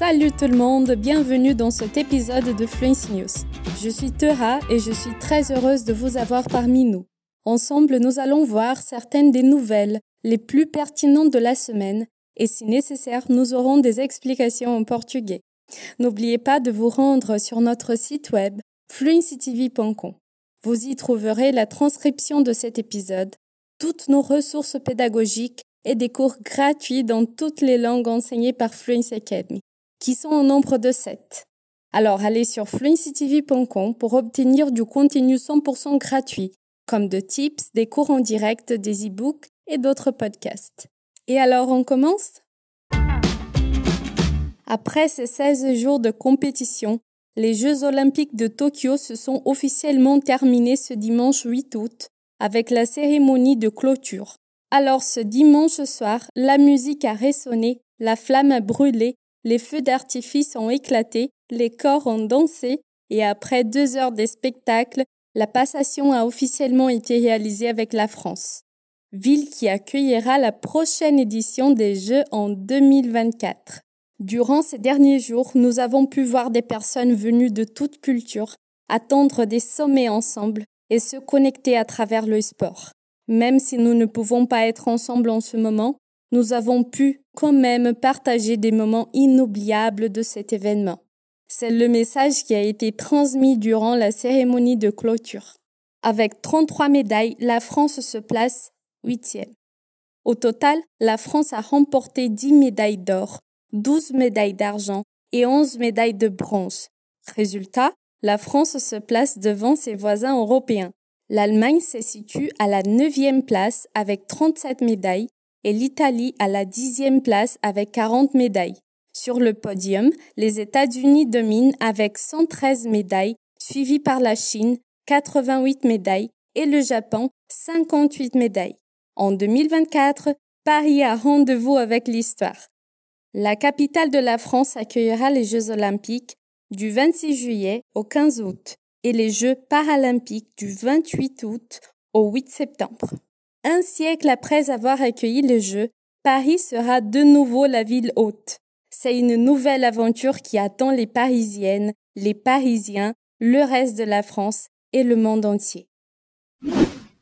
Salut tout le monde, bienvenue dans cet épisode de Fluency News. Je suis Teura et je suis très heureuse de vous avoir parmi nous. Ensemble, nous allons voir certaines des nouvelles les plus pertinentes de la semaine et si nécessaire, nous aurons des explications en portugais. N'oubliez pas de vous rendre sur notre site web fluencytv.com. Vous y trouverez la transcription de cet épisode, toutes nos ressources pédagogiques et des cours gratuits dans toutes les langues enseignées par Fluency Academy, qui sont au nombre de 7. Alors allez sur fluencytv.com pour obtenir du contenu 100% gratuit, comme de tips, des cours en direct, des e-books et d'autres podcasts. Et alors on commence? Après ces 16 jours de compétition, les Jeux olympiques de Tokyo se sont officiellement terminés ce dimanche 8 août avec la cérémonie de clôture. Alors ce dimanche soir, la musique a résonné, la flamme a brûlé, les feux d'artifice ont éclaté, les corps ont dansé, et après deux heures de spectacle, la passation a officiellement été réalisée avec la France, ville qui accueillera la prochaine édition des Jeux en 2024. Durant ces derniers jours, nous avons pu voir des personnes venues de toute culture attendre des sommets ensemble et se connecter à travers le sport. Même si nous ne pouvons pas être ensemble en ce moment, nous avons pu quand même partager des moments inoubliables de cet événement. C'est le message qui a été transmis durant la cérémonie de clôture. Avec 33 médailles, la France se place huitième. Au total, la France a remporté 10 médailles d'or, 12 médailles d'argent et 11 médailles de bronze. Résultat, la France se place devant ses voisins européens. L'Allemagne se situe à la neuvième place avec 37 médailles et l'Italie à la dixième place avec 40 médailles. Sur le podium, les États-Unis dominent avec 113 médailles, suivis par la Chine, 88 médailles, et le Japon, 58 médailles. En 2024, Paris a rendez-vous avec l'histoire. La capitale de la France accueillera les Jeux olympiques du 26 juillet au 15 août et les Jeux paralympiques du 28 août au 8 septembre. Un siècle après avoir accueilli les Jeux, Paris sera de nouveau la ville haute. C'est une nouvelle aventure qui attend les Parisiennes, les Parisiens, le reste de la France et le monde entier.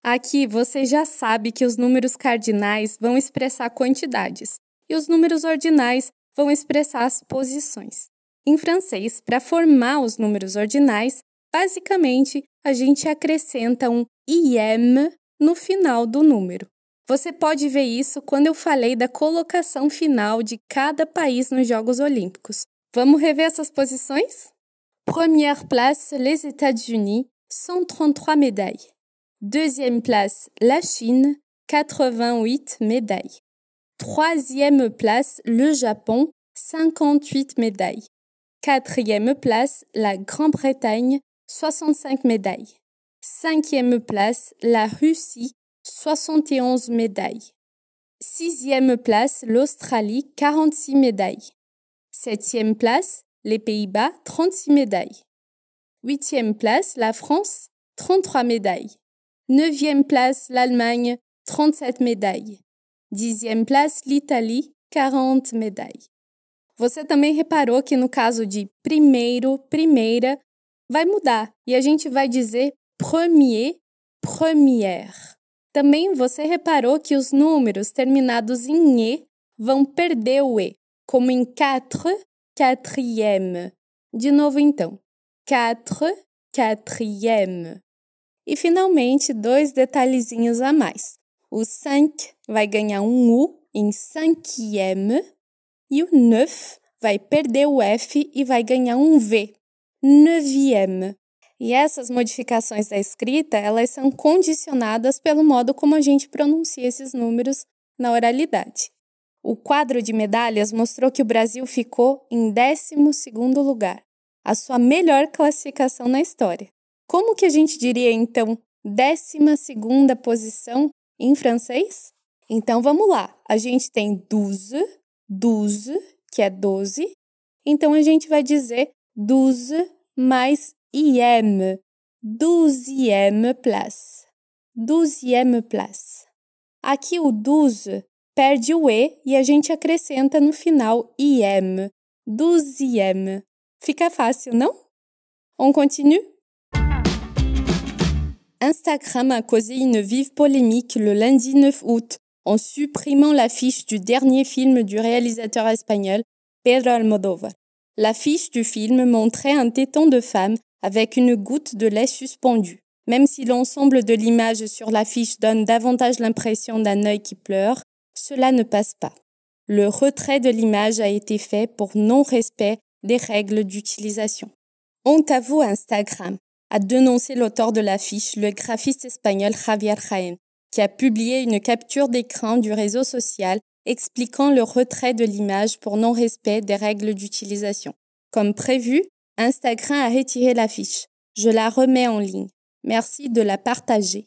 Aqui você já sabe que os números cardinais vão expressar quantidades e os números ordinais vão expressar as posições. Em francês, para formar os números ordinais, Basicamente, a gente acrescenta um IM no final do número. Você pode ver isso quando eu falei da colocação final de cada país nos Jogos Olímpicos. Vamos rever essas posições? Première place, les États-Unis, 133 médailles. Deuxième place, la Chine, 88 médailles. Troisième place, le Japon, 58 médailles. Quatrième place, la Grande-Bretagne, 65 médailles. Cinquième place, la Russie, 71 médailles. Sixième place, l'Australie, 46 médailles. Septième place, les Pays-Bas, 36 médailles. Huitième place, la France, 33 médailles. Neuvième place, l'Allemagne, 37 médailles. Dixième place, l'Italie, 40 médailles. Você também reparou que no caso de primeiro, primeira, vai mudar e a gente vai dizer premier, première. Também você reparou que os números terminados em E vão perder o E, como em quatre, quatrième. De novo então, quatre, quatrième. E finalmente, dois detalhezinhos a mais. O cinq vai ganhar um U em cinquième e o neuf vai perder o F e vai ganhar um V neuvième. E essas modificações da escrita, elas são condicionadas pelo modo como a gente pronuncia esses números na oralidade. O quadro de medalhas mostrou que o Brasil ficou em 12º lugar, a sua melhor classificação na história. Como que a gente diria então 12ª posição em francês? Então vamos lá. A gente tem douze, douze, que é 12. Então a gente vai dizer douze mais IM, douzième place, douzième place. Aqui o douze perde o E e a gente acrescenta no final IM, douzième. Fica fácil, non? On continue? Instagram a causé une vive polémique le lundi 9 août en supprimant l'affiche du dernier film du réalisateur espagnol Pedro Almodóvar. L'affiche du film montrait un téton de femme avec une goutte de lait suspendue. Même si l'ensemble de l'image sur l'affiche donne davantage l'impression d'un œil qui pleure, cela ne passe pas. Le retrait de l'image a été fait pour non-respect des règles d'utilisation. Honte à vous Instagram, a dénoncé l'auteur de l'affiche, le graphiste espagnol Javier Jaén, qui a publié une capture d'écran du réseau social expliquant le retrait de l'image pour non-respect des règles d'utilisation. Comme prévu, Instagram a retiré l'affiche. Je la remets en ligne. Merci de la partager.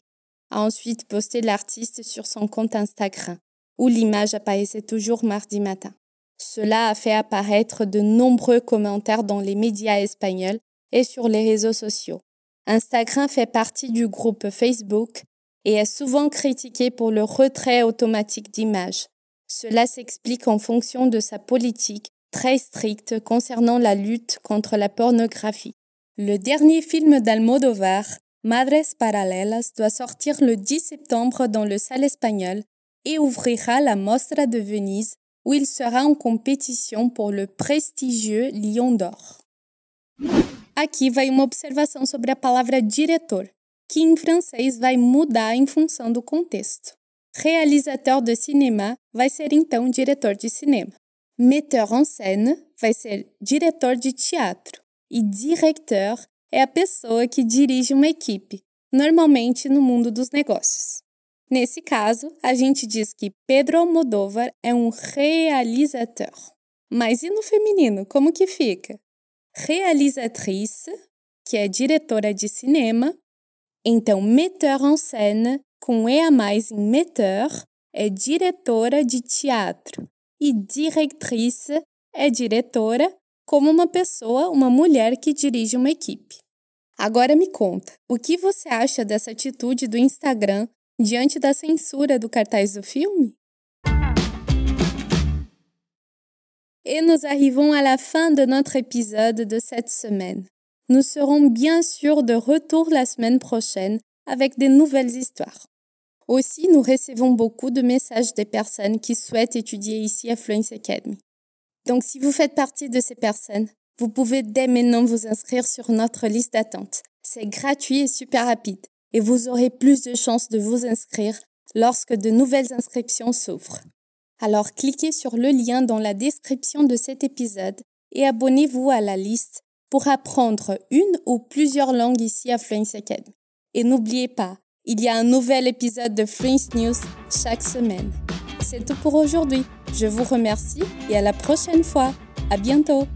A ensuite posté l'artiste sur son compte Instagram, où l'image apparaissait toujours mardi matin. Cela a fait apparaître de nombreux commentaires dans les médias espagnols et sur les réseaux sociaux. Instagram fait partie du groupe Facebook et est souvent critiqué pour le retrait automatique d'images. Cela s'explique en fonction de sa politique très stricte concernant la lutte contre la pornographie. Le dernier film d'Almodovar, Madres Paralelas, doit sortir le 10 septembre dans le salle espagnol et ouvrira la Mostra de Venise où il sera en compétition pour le prestigieux Lion d'Or. Aqui vai uma observação sobre a palavra diretor, que em francês vai mudar em função do contexto. Réalisateur de cinéma vai ser então diretor de cinema. Metteur en scène vai ser diretor de teatro. E directeur é a pessoa que dirige uma equipe, normalmente no mundo dos negócios. Nesse caso, a gente diz que Pedro Almodóvar é um realizateur. Mas e no feminino, como que fica? Realizatrice, que é diretora de cinema. Então, metteur en scène com E a mais em metteur, é diretora de teatro. E directrice é diretora como uma pessoa, uma mulher que dirige uma equipe. Agora me conta, o que você acha dessa atitude do Instagram diante da censura do cartaz do filme? Et nous arrivons à la fin de notre épisode de cette semaine. Nous serons bien sûr de retour la semaine prochaine avec des nouvelles histoires. Aussi, nous recevons beaucoup de messages des personnes qui souhaitent étudier ici à Fluence Academy. Donc, si vous faites partie de ces personnes, vous pouvez dès maintenant vous inscrire sur notre liste d'attente. C'est gratuit et super rapide et vous aurez plus de chances de vous inscrire lorsque de nouvelles inscriptions s'ouvrent. Alors cliquez sur le lien dans la description de cet épisode et abonnez-vous à la liste pour apprendre une ou plusieurs langues ici à Fluence Academy. Et n'oubliez pas, il y a un nouvel épisode de Fluence News chaque semaine. C'est tout pour aujourd'hui. Je vous remercie et à la prochaine fois. À bientôt!